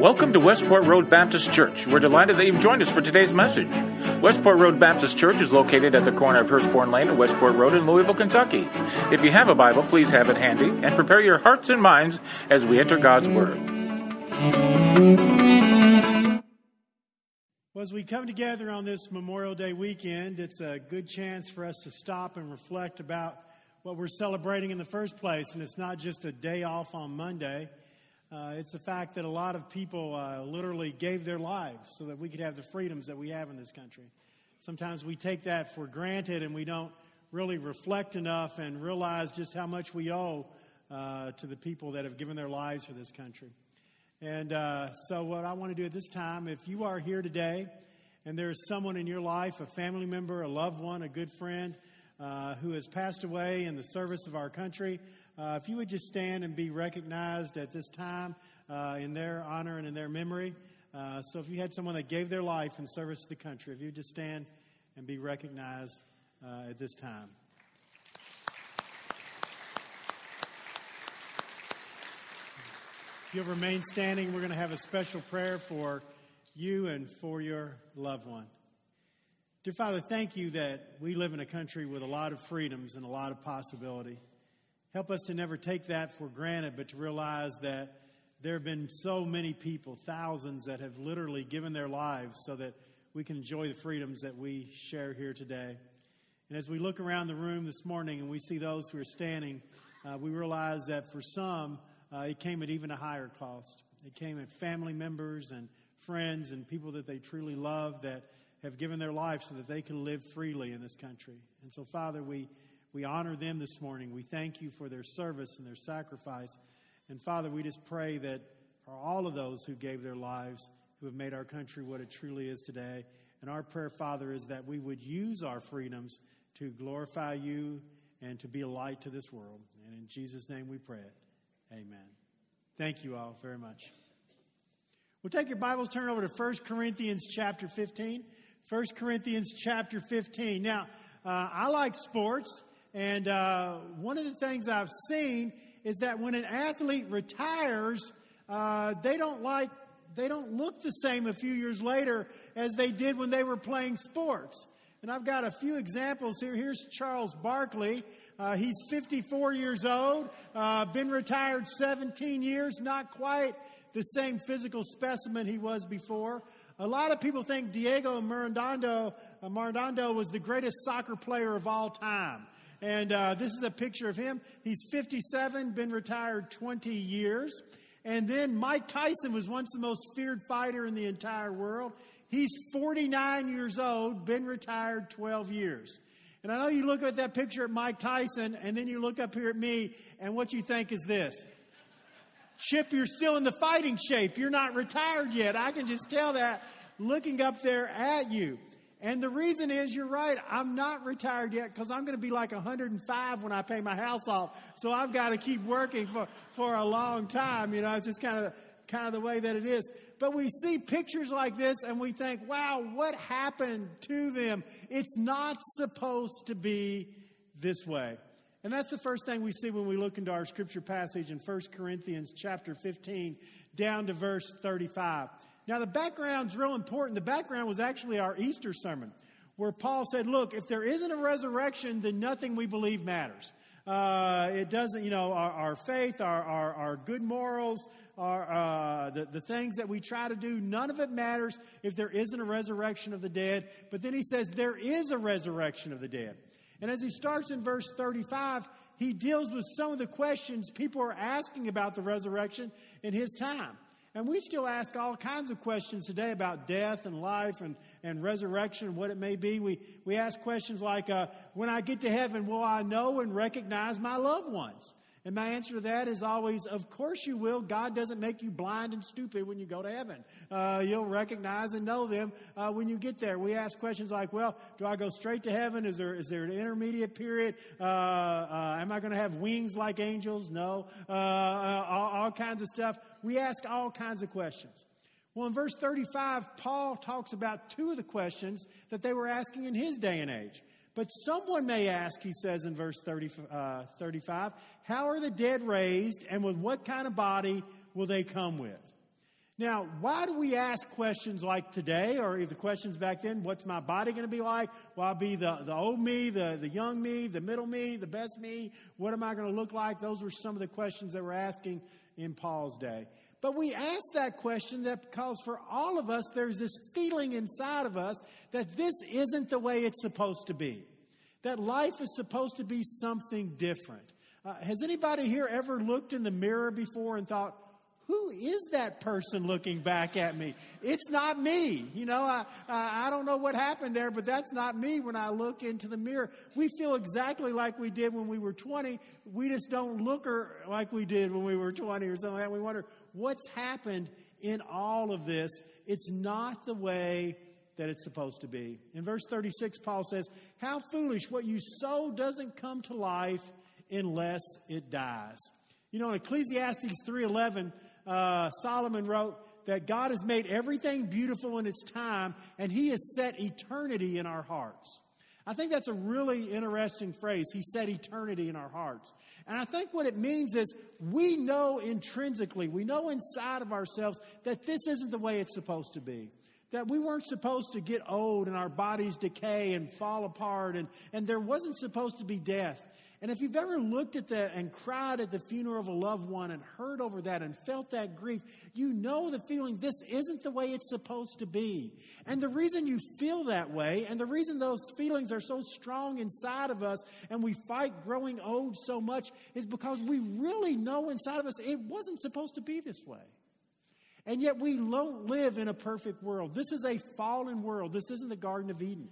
Welcome to Westport Road Baptist Church. We're delighted that you've joined us for today's message. Westport Road Baptist Church is located at the corner of Hurstbourne Lane and Westport Road in Louisville, Kentucky. If you have a Bible, please have it handy and prepare your hearts and minds as we enter God's Word. Well, as we come together on this Memorial Day weekend, it's a good chance for us to stop and reflect about what we're celebrating in the first place. And it's not just a day off on Monday. Uh, it's the fact that a lot of people uh, literally gave their lives so that we could have the freedoms that we have in this country. Sometimes we take that for granted and we don't really reflect enough and realize just how much we owe uh, to the people that have given their lives for this country. And uh, so, what I want to do at this time, if you are here today and there is someone in your life, a family member, a loved one, a good friend, uh, who has passed away in the service of our country, uh, if you would just stand and be recognized at this time uh, in their honor and in their memory. Uh, so if you had someone that gave their life in service to the country, if you would just stand and be recognized uh, at this time. If you'll remain standing, we're going to have a special prayer for you and for your loved one. Dear Father, thank you that we live in a country with a lot of freedoms and a lot of possibility. Help us to never take that for granted, but to realize that there have been so many people, thousands, that have literally given their lives so that we can enjoy the freedoms that we share here today. And as we look around the room this morning and we see those who are standing, uh, we realize that for some, uh, it came at even a higher cost. It came at family members and friends and people that they truly love that have given their life so that they can live freely in this country. And so, Father, we we honor them this morning. We thank you for their service and their sacrifice. And Father, we just pray that for all of those who gave their lives, who have made our country what it truly is today. And our prayer, Father, is that we would use our freedoms to glorify you and to be a light to this world. And in Jesus' name we pray it. Amen. Thank you all very much. We'll take your Bibles, turn over to 1 Corinthians chapter 15. 1 Corinthians chapter 15. Now, uh, I like sports. And uh, one of the things I've seen is that when an athlete retires, uh, they don't like they don't look the same a few years later as they did when they were playing sports. And I've got a few examples here. Here's Charles Barkley. Uh, he's 54 years old, uh, been retired 17 years, not quite the same physical specimen he was before. A lot of people think Diego Maradona, uh, Maradona was the greatest soccer player of all time. And uh, this is a picture of him. He's 57, been retired 20 years. And then Mike Tyson was once the most feared fighter in the entire world. He's 49 years old, been retired 12 years. And I know you look at that picture of Mike Tyson, and then you look up here at me, and what you think is this Chip, you're still in the fighting shape. You're not retired yet. I can just tell that looking up there at you. And the reason is, you're right, I'm not retired yet because I'm going to be like 105 when I pay my house off. So I've got to keep working for, for a long time. You know, it's just kind of, kind of the way that it is. But we see pictures like this and we think, wow, what happened to them? It's not supposed to be this way. And that's the first thing we see when we look into our scripture passage in 1 Corinthians chapter 15 down to verse 35. Now, the background's real important. The background was actually our Easter sermon, where Paul said, Look, if there isn't a resurrection, then nothing we believe matters. Uh, it doesn't, you know, our, our faith, our, our, our, good morals, our, uh, the, the things that we try to do, none of it matters if there isn't a resurrection of the dead. But then he says there is a resurrection of the dead. And as he starts in verse 35, he deals with some of the questions people are asking about the resurrection in his time. And we still ask all kinds of questions today about death and life and, and resurrection and what it may be. We, we ask questions like, uh, when I get to heaven, will I know and recognize my loved ones? And my answer to that is always, of course you will. God doesn't make you blind and stupid when you go to heaven. Uh, you'll recognize and know them uh, when you get there. We ask questions like, well, do I go straight to heaven? Is there, is there an intermediate period? Uh, uh am I going to have wings like angels? No. Uh, uh, all, all kinds of stuff. We ask all kinds of questions. Well, in verse 35, Paul talks about two of the questions that they were asking in his day and age. But someone may ask, he says in verse 30, uh, 35, how are the dead raised and with what kind of body will they come with? Now, why do we ask questions like today, or the questions back then, what's my body going to be like? Will I be the, the old me, the, the young me, the middle me, the best me? What am I going to look like? Those were some of the questions that we're asking in Paul's day. But we ask that question that because for all of us, there's this feeling inside of us that this isn't the way it's supposed to be. That life is supposed to be something different. Uh, has anybody here ever looked in the mirror before and thought, who is that person looking back at me? It's not me. You know, I, I, don't know what happened there, but that's not me when I look into the mirror. We feel exactly like we did when we were 20. We just don't look or like we did when we were 20 or something like that. We wonder what's happened in all of this. It's not the way that it's supposed to be. In verse 36, Paul says, How foolish, what you sow doesn't come to life unless it dies. You know, in Ecclesiastes 3.11, uh, Solomon wrote that God has made everything beautiful in its time, and He has set eternity in our hearts. I think that's a really interesting phrase. He set eternity in our hearts. And I think what it means is we know intrinsically, we know inside of ourselves that this isn't the way it's supposed to be. That we weren't supposed to get old and our bodies decay and fall apart, and, and there wasn't supposed to be death. And if you've ever looked at that and cried at the funeral of a loved one and heard over that and felt that grief, you know the feeling this isn't the way it's supposed to be. And the reason you feel that way and the reason those feelings are so strong inside of us and we fight growing old so much is because we really know inside of us it wasn't supposed to be this way. And yet we don't live in a perfect world. This is a fallen world. This isn't the Garden of Eden.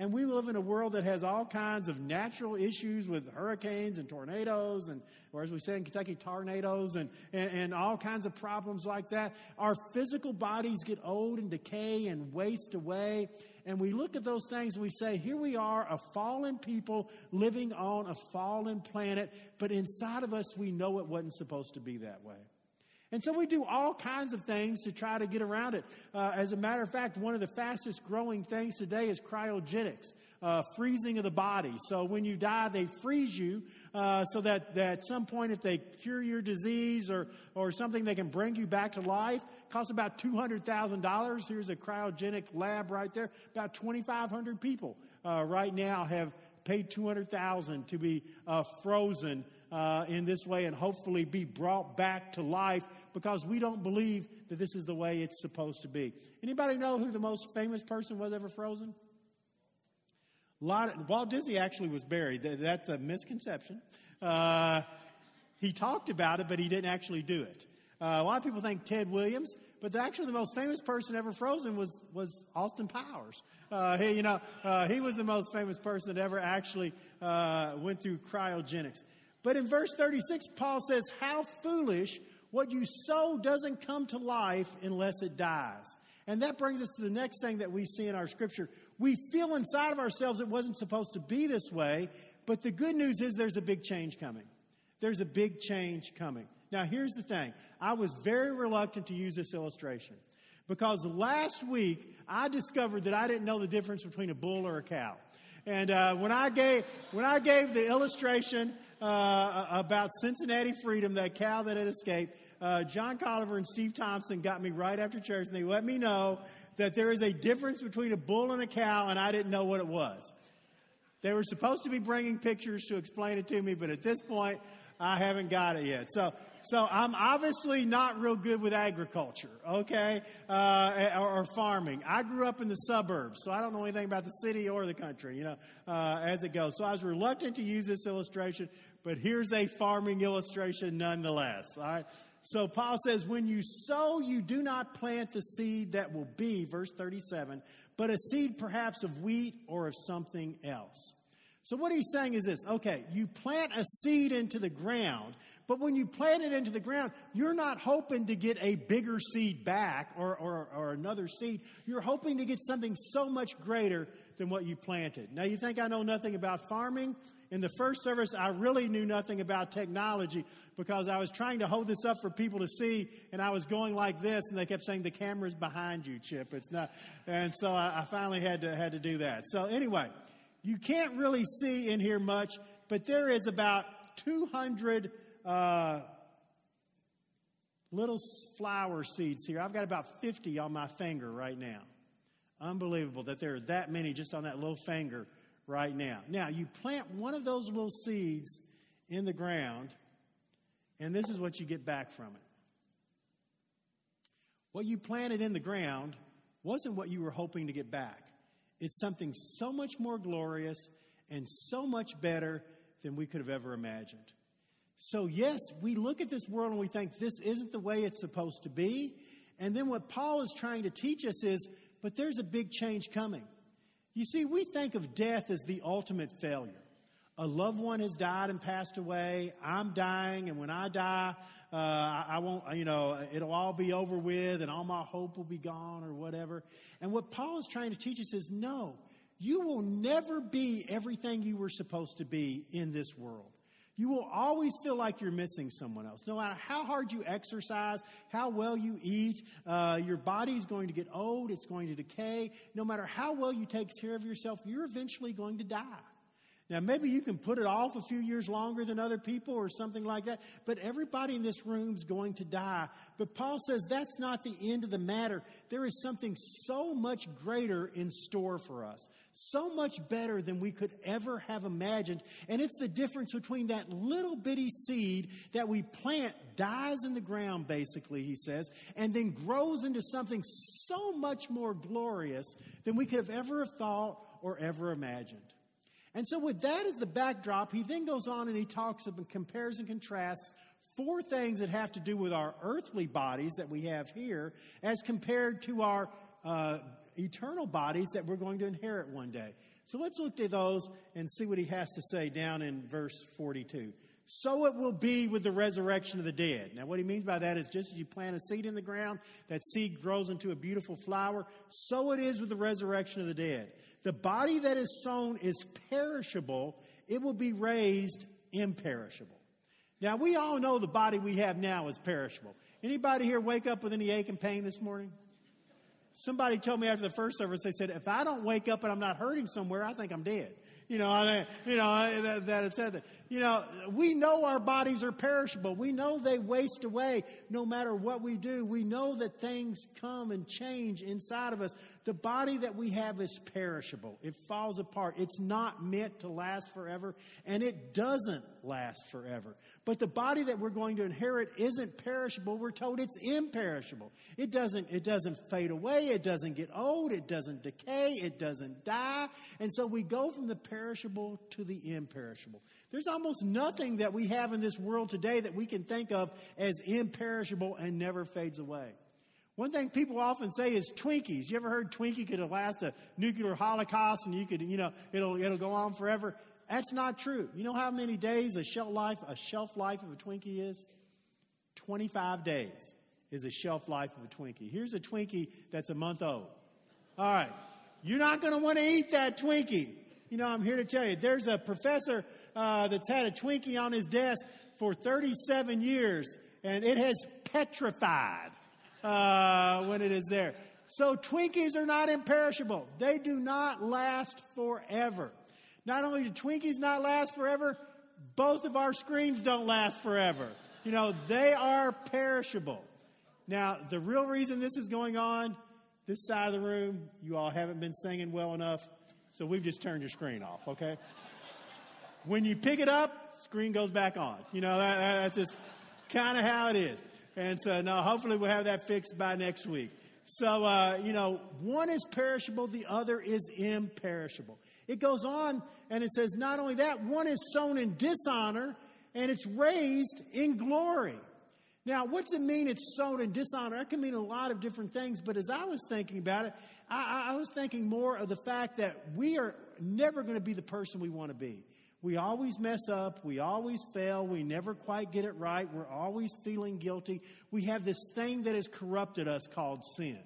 And we live in a world that has all kinds of natural issues with hurricanes and tornadoes, and, or as we say in Kentucky, tornadoes, and, and, and all kinds of problems like that. Our physical bodies get old and decay and waste away. And we look at those things and we say, here we are, a fallen people living on a fallen planet, but inside of us, we know it wasn't supposed to be that way. And so we do all kinds of things to try to get around it. Uh, as a matter of fact, one of the fastest growing things today is cryogenics, uh, freezing of the body. So when you die, they freeze you uh, so that, that at some point, if they cure your disease or, or something, they can bring you back to life. It costs about $200,000. Here's a cryogenic lab right there. About 2,500 people uh, right now have paid 200000 to be uh, frozen uh, in this way and hopefully be brought back to life because we don't believe that this is the way it's supposed to be. Anybody know who the most famous person was ever frozen? Of, Walt Disney actually was buried. That's a misconception. Uh, he talked about it, but he didn't actually do it. Uh, a lot of people think Ted Williams, but actually the most famous person ever frozen was, was Austin Powers. Uh, he, you know, uh, he was the most famous person that ever actually uh, went through cryogenics. But in verse 36, Paul says, How foolish what you sow doesn't come to life unless it dies. And that brings us to the next thing that we see in our scripture. We feel inside of ourselves it wasn't supposed to be this way, but the good news is there's a big change coming. There's a big change coming. Now, here's the thing I was very reluctant to use this illustration because last week I discovered that I didn't know the difference between a bull or a cow. And uh, when I gave when I gave the illustration uh, about Cincinnati Freedom, that cow that had escaped, uh, John Colliver and Steve Thompson got me right after church, and they let me know that there is a difference between a bull and a cow, and I didn't know what it was. They were supposed to be bringing pictures to explain it to me, but at this point, I haven't got it yet. So, so I'm obviously not real good with agriculture, okay, uh, or, or, farming. I grew up in the suburbs, so I don't know anything about the city or the country, you know, uh, as it goes. So I was reluctant to use this illustration, but here's a farming illustration nonetheless. All right. So Paul says, when you sow, you do not plant the seed that will be, verse 37, but a seed perhaps of wheat or of something else. So what he's saying is this okay, you plant a seed into the ground, but when you plant it into the ground, you're not hoping to get a bigger seed back or, or, or another seed. You're hoping to get something so much greater than what you planted. Now, you think I know nothing about farming? In the first service, I really knew nothing about technology because I was trying to hold this up for people to see, and I was going like this, and they kept saying the camera's behind you, Chip. It's not, and so I, I finally had to had to do that. So anyway, you can't really see in here much, but there is about 200 uh, little flower seeds here. I've got about 50 on my finger right now. Unbelievable that there are that many just on that little finger right now. Now, you plant one of those little seeds in the ground, and this is what you get back from it. What you planted in the ground wasn't what you were hoping to get back. It's something so much more glorious and so much better than we could have ever imagined. So, yes, we look at this world and we think this isn't the way it's supposed to be. And then what Paul is trying to teach us is, but there's a big change coming. You see, we think of death as the ultimate failure. A loved one has died and passed away. I'm dying, and when I die, uh, I won't, you know, it'll all be over with and all my hope will be gone or whatever. And what Paul is trying to teach us is no, you will never be everything you were supposed to be in this world. You will always feel like you're missing someone else. No matter how hard you exercise, how well you eat, uh, your body is going to get old, it's going to decay. No matter how well you take care of yourself, you're eventually going to die. Now, maybe you can put it off a few years longer than other people or something like that, but everybody in this room is going to die. But Paul says that's not the end of the matter. There is something so much greater in store for us, so much better than we could ever have imagined. And it's the difference between that little bitty seed that we plant, dies in the ground, basically, he says, and then grows into something so much more glorious than we could have ever thought or ever imagined. And so, with that as the backdrop, he then goes on and he talks and compares and contrasts four things that have to do with our earthly bodies that we have here as compared to our uh, eternal bodies that we're going to inherit one day. So let's look at those and see what he has to say down in verse 42. So it will be with the resurrection of the dead. Now, what he means by that is just as you plant a seed in the ground, that seed grows into a beautiful flower, so it is with the resurrection of the dead. The body that is sown is perishable, it will be raised imperishable. Now, we all know the body we have now is perishable. Anybody here wake up with any ache and pain this morning? Somebody told me after the first service, they said, if I don't wake up and I'm not hurting somewhere, I think I'm dead. You know, I, you know, that, that it said that. You know, we know our bodies are perishable. We know they waste away no matter what we do. We know that things come and change inside of us. The body that we have is perishable. It falls apart. It's not meant to last forever, and it doesn't last forever. But the body that we're going to inherit isn't perishable. We're told it's imperishable. It doesn't, it doesn't fade away. It doesn't get old. It doesn't decay. It doesn't die. And so we go from the perishable to the imperishable. There's almost nothing that we have in this world today that we can think of as imperishable and never fades away. One thing people often say is Twinkies. You ever heard Twinkie could last a nuclear holocaust and you could, you know, it'll, it'll go on forever? That's not true. You know how many days a shelf life, a shelf life of a Twinkie is? 25 days is a shelf life of a Twinkie. Here's a Twinkie that's a month old. All right. You're not going to want to eat that Twinkie. You know, I'm here to tell you, there's a professor uh, that's had a Twinkie on his desk for 37 years, and it has petrified uh, when it is there. So Twinkies are not imperishable. They do not last forever. Not only do Twinkies not last forever, both of our screens don't last forever. You know, they are perishable. Now, the real reason this is going on, this side of the room, you all haven't been singing well enough, so we've just turned your screen off, okay? when you pick it up, screen goes back on. You know, that, that's just kind of how it is. And so, no, hopefully we'll have that fixed by next week. So, uh, you know, one is perishable, the other is imperishable. It goes on and it says, not only that, one is sown in dishonor and it's raised in glory. Now, what's it mean it's sown in dishonor? That can mean a lot of different things, but as I was thinking about it, I, I was thinking more of the fact that we are never going to be the person we want to be. We always mess up. We always fail. We never quite get it right. We're always feeling guilty. We have this thing that has corrupted us called sin.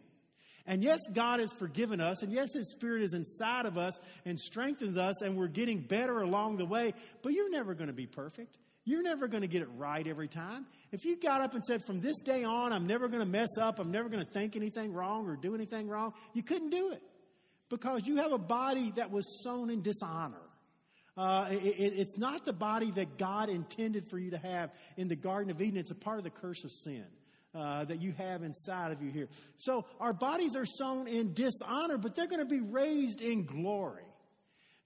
And yes, God has forgiven us, and yes, His Spirit is inside of us and strengthens us, and we're getting better along the way, but you're never going to be perfect. You're never going to get it right every time. If you got up and said, from this day on, I'm never going to mess up, I'm never going to think anything wrong or do anything wrong, you couldn't do it because you have a body that was sown in dishonor. Uh, it, it's not the body that God intended for you to have in the Garden of Eden. It's a part of the curse of sin. uh, that you have inside of you here. So our bodies are sown in dishonor, but they're going to be raised in glory.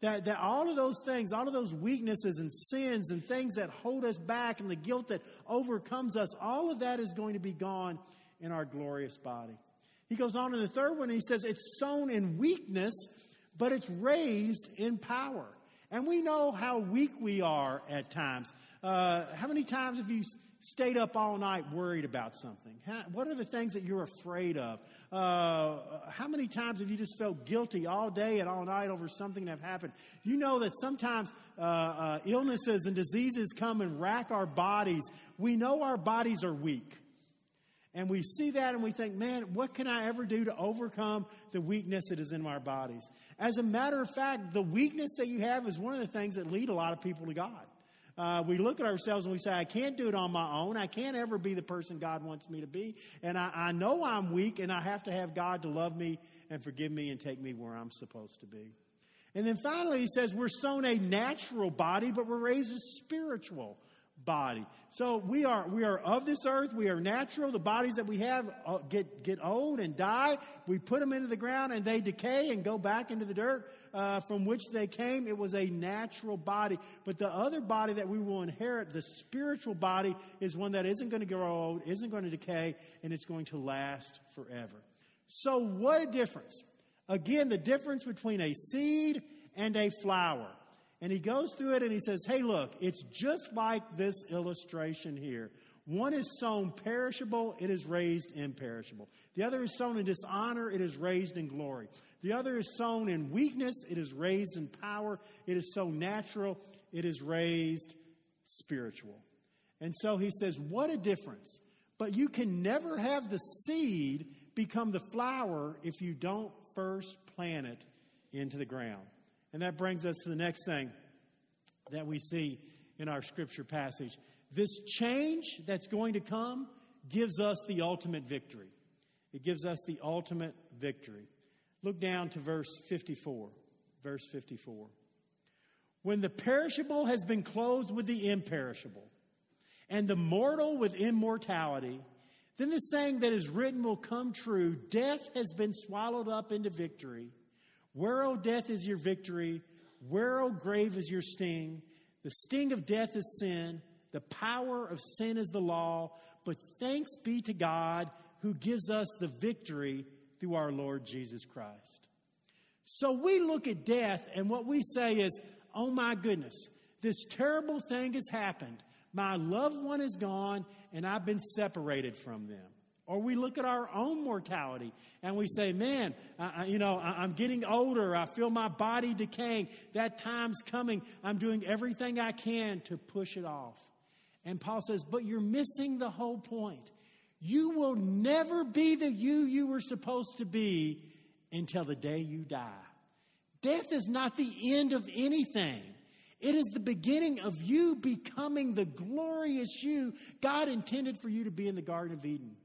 That, that all of those things, all of those weaknesses and sins and things that hold us back and the guilt that overcomes us, all of that is going to be gone in our glorious body. He goes on in the third one, he says, It's sown in weakness, but it's raised in power. And we know how weak we are at times. Uh, how many times have you stayed up all night worried about something? How, what are the things that you're afraid of? Uh, how many times have you just felt guilty all day and all night over something that happened? You know that sometimes uh, uh, illnesses and diseases come and rack our bodies. We know our bodies are weak. And we see that and we think, man, what can I ever do to overcome the weakness that is in our bodies? As a matter of fact, the weakness that you have is one of the things that lead a lot of people to God. Uh, we look at ourselves and we say, I can't do it on my own. I can't ever be the person God wants me to be. And I, I know I'm weak and I have to have God to love me and forgive me and take me where I'm supposed to be. And then finally, he says, We're sown a natural body, but we're raised a spiritual body. So we are we are of this earth. We are natural. The bodies that we have uh, get get old and die. We put them into the ground and they decay and go back into the dirt uh, from which they came. It was a natural body. But the other body that we will inherit, the spiritual body, is one that isn't going to grow old, isn't going to decay, and it's going to last forever. So what a difference! Again, the difference between a seed and a flower. And he goes through it and he says, Hey, look, it's just like this illustration here. One is sown perishable, it is raised imperishable. The other is sown in dishonor, it is raised in glory. The other is sown in weakness, it is raised in power. It is sown natural, it is raised spiritual. And so he says, What a difference. But you can never have the seed become the flower if you don't first plant it into the ground. And that brings us to the next thing that we see in our scripture passage. This change that's going to come gives us the ultimate victory. It gives us the ultimate victory. Look down to verse 54. Verse 54. When the perishable has been clothed with the imperishable, and the mortal with immortality, then the saying that is written will come true Death has been swallowed up into victory. Where, O death, is your victory? Where, O grave, is your sting? The sting of death is sin. The power of sin is the law. But thanks be to God who gives us the victory through our Lord Jesus Christ. So we look at death and what we say is, oh my goodness, this terrible thing has happened. My loved one is gone and I've been separated from them. Or we look at our own mortality and we say, man, I, you know, I, I'm getting older. I feel my body decaying. That time's coming. I'm doing everything I can to push it off. And Paul says, but you're missing the whole point. You will never be the you you were supposed to be until the day you die. Death is not the end of anything. It is the beginning of you becoming the glorious you God intended for you to be in the Garden of Eden.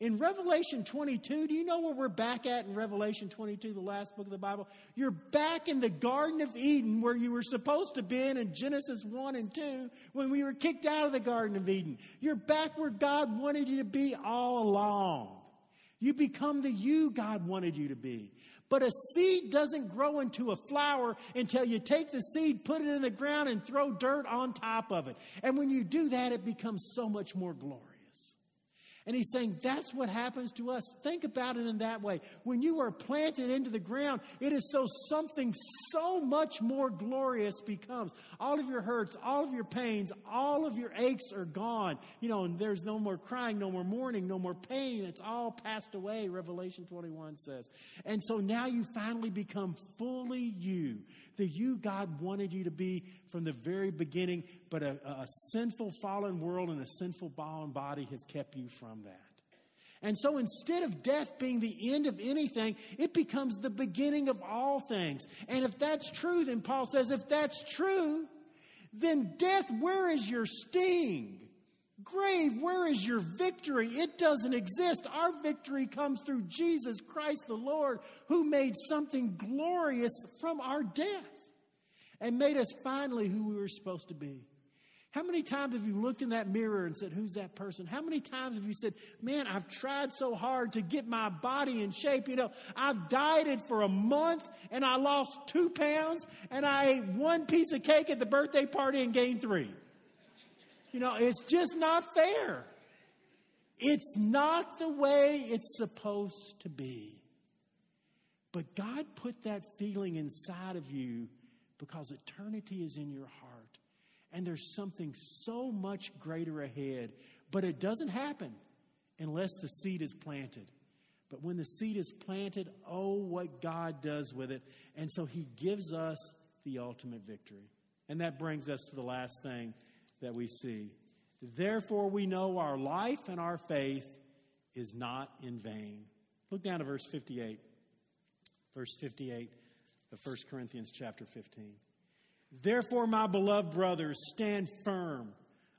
In Revelation 22, do you know where we're back at in Revelation 22, the last book of the Bible? You're back in the Garden of Eden where you were supposed to be in, in Genesis 1 and 2 when we were kicked out of the Garden of Eden. You're back where God wanted you to be all along. You become the you God wanted you to be. But a seed doesn't grow into a flower until you take the seed, put it in the ground, and throw dirt on top of it. And when you do that, it becomes so much more glorious. And he's saying that's what happens to us. Think about it in that way. When you are planted into the ground, it is so something so much more glorious becomes. All of your hurts, all of your pains, all of your aches are gone. You know, and there's no more crying, no more mourning, no more pain. It's all passed away, Revelation 21 says. And so now you finally become fully you the you God wanted you to be from the very beginning, but a, a sinful, fallen world and a sinful, fallen body has kept you from that. And so instead of death being the end of anything, it becomes the beginning of all things. And if that's true, then Paul says, if that's true, then death, where is your sting? Grave, where is your victory? It doesn't exist. Our victory comes through Jesus Christ the Lord, who made something glorious from our death and made us finally who we were supposed to be. How many times have you looked in that mirror and said, Who's that person? How many times have you said, Man, I've tried so hard to get my body in shape. You know, I've dieted for a month and I lost two pounds and I ate one piece of cake at the birthday party and gained three. You know, it's just not fair. It's not the way it's supposed to be. But God put that feeling inside of you because eternity is in your heart and there's something so much greater ahead. But it doesn't happen unless the seed is planted. But when the seed is planted, oh, what God does with it. And so He gives us the ultimate victory. And that brings us to the last thing that we see. Therefore, we know our life and our faith is not in vain. Look down to verse 58. Verse 58 of 1 Corinthians chapter 15. Therefore, my beloved brothers, stand firm.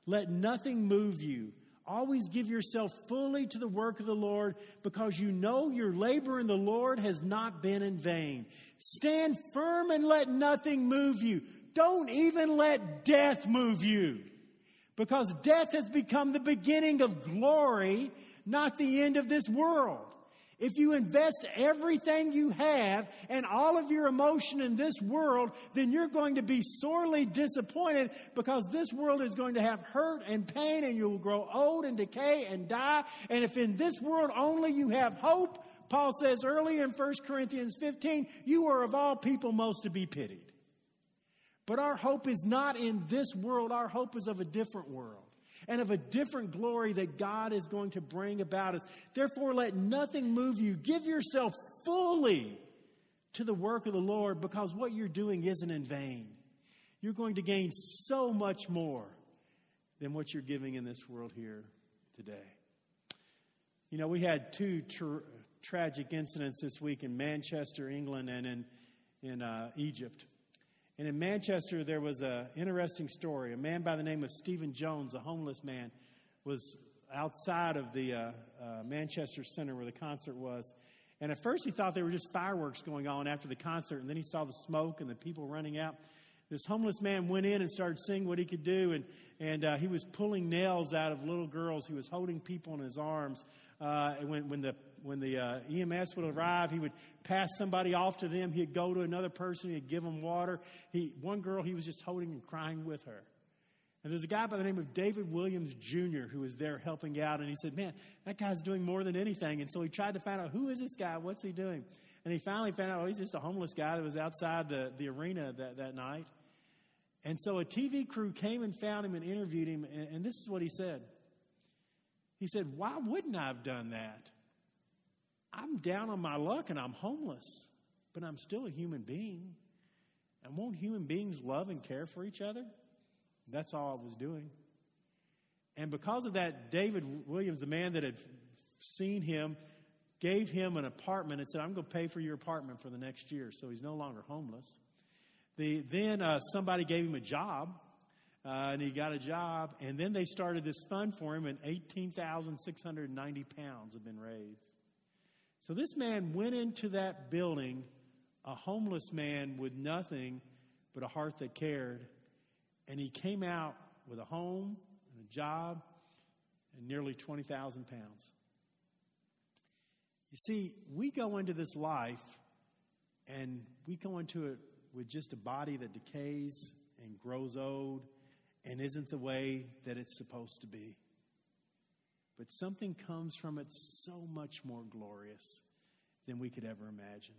Let nothing move you. Always give yourself fully to the work of the Lord because you know your labor in the Lord has not been in vain. Stand firm and let nothing move you. Don't even let death move you because death has become the beginning of glory, not the end of this world. If you invest everything you have and all of your emotion in this world, then you're going to be sorely disappointed because this world is going to have hurt and pain and you'll grow old and decay and die. And if in this world only you have hope, Paul says earlier in 1 Corinthians 15, you are of all people most to be pitied. But our hope is not in this world, our hope is of a different world and of a different glory that God is going to bring about us. Therefore, let nothing move you. Give yourself fully to the work of the Lord because what you're doing isn't in vain. You're going to gain so much more than what you're giving in this world here today. You know, we had two tra- tragic incidents this week in Manchester, England, and in, in uh, Egypt. And in Manchester, there was an interesting story. A man by the name of Stephen Jones, a homeless man, was outside of the uh, uh, Manchester Center where the concert was. And at first, he thought there were just fireworks going on after the concert. And then he saw the smoke and the people running out. This homeless man went in and started seeing what he could do. And, and uh, he was pulling nails out of little girls. He was holding people in his arms. Uh, when, when the when the uh, EMS would arrive, he would pass somebody off to them. He'd go to another person. He'd give them water. He, one girl, he was just holding and crying with her. And there's a guy by the name of David Williams Jr. who was there helping out. And he said, Man, that guy's doing more than anything. And so he tried to find out who is this guy? What's he doing? And he finally found out, oh, he's just a homeless guy that was outside the, the arena that, that night. And so a TV crew came and found him and interviewed him. And, and this is what he said. He said, Why wouldn't I have done that? I'm down on my luck and I'm homeless, but I'm still a human being. And won't human beings love and care for each other? That's all I was doing. And because of that, David Williams, the man that had seen him, gave him an apartment and said, I'm going to pay for your apartment for the next year. So he's no longer homeless. The, then uh, somebody gave him a job, uh, and he got a job. And then they started this fund for him, and 18,690 pounds have been raised. So this man went into that building, a homeless man with nothing but a heart that cared, and he came out with a home and a job and nearly 20,000 pounds. You see, we go into this life and we go into it with just a body that decays and grows old and isn't the way that it's supposed to be but something comes from it so much more glorious than we could ever imagine.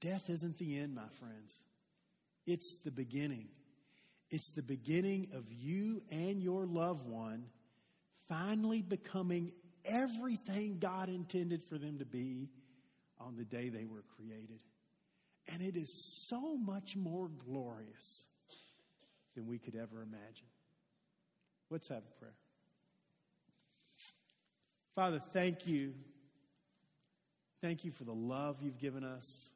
Death isn't the end, my friends, it's the beginning. It's the beginning of you and your loved one finally becoming everything God intended for them to be on the day they were created. And it is so much more glorious than we could ever imagine. Let's have a prayer. Father, thank you. Thank you for the love you've given us,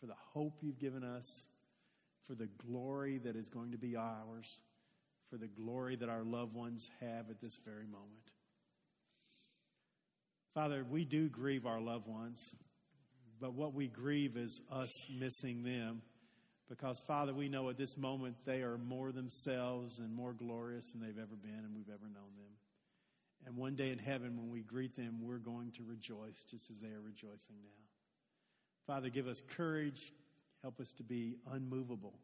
for the hope you've given us, for the glory that is going to be ours, for the glory that our loved ones have at this very moment. Father, we do grieve our loved ones, but what we grieve is us missing them Because, Father, we know at this moment they are more themselves and more glorious than they've ever been and we've ever known them. And one day in heaven, when we greet them, we're going to rejoice just as they are rejoicing now. Father, give us courage. Help us to be unmovable,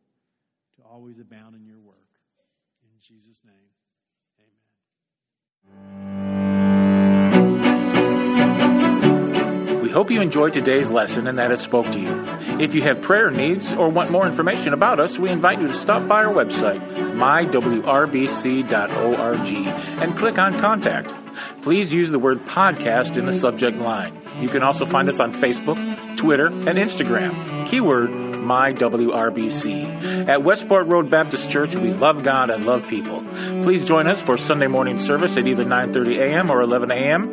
to always abound in your work. In Jesus' name, We hope you enjoyed today's lesson and that it spoke to you. If you have prayer needs or want more information about us, we invite you to stop by our website, mywrbc.org, and click on Contact. Please use the word podcast in the subject line. You can also find us on Facebook, Twitter, and Instagram. Keyword MyWRBC. At Westport Road Baptist Church, we love God and love people. Please join us for Sunday morning service at either 9:30 a.m. or 11 a.m.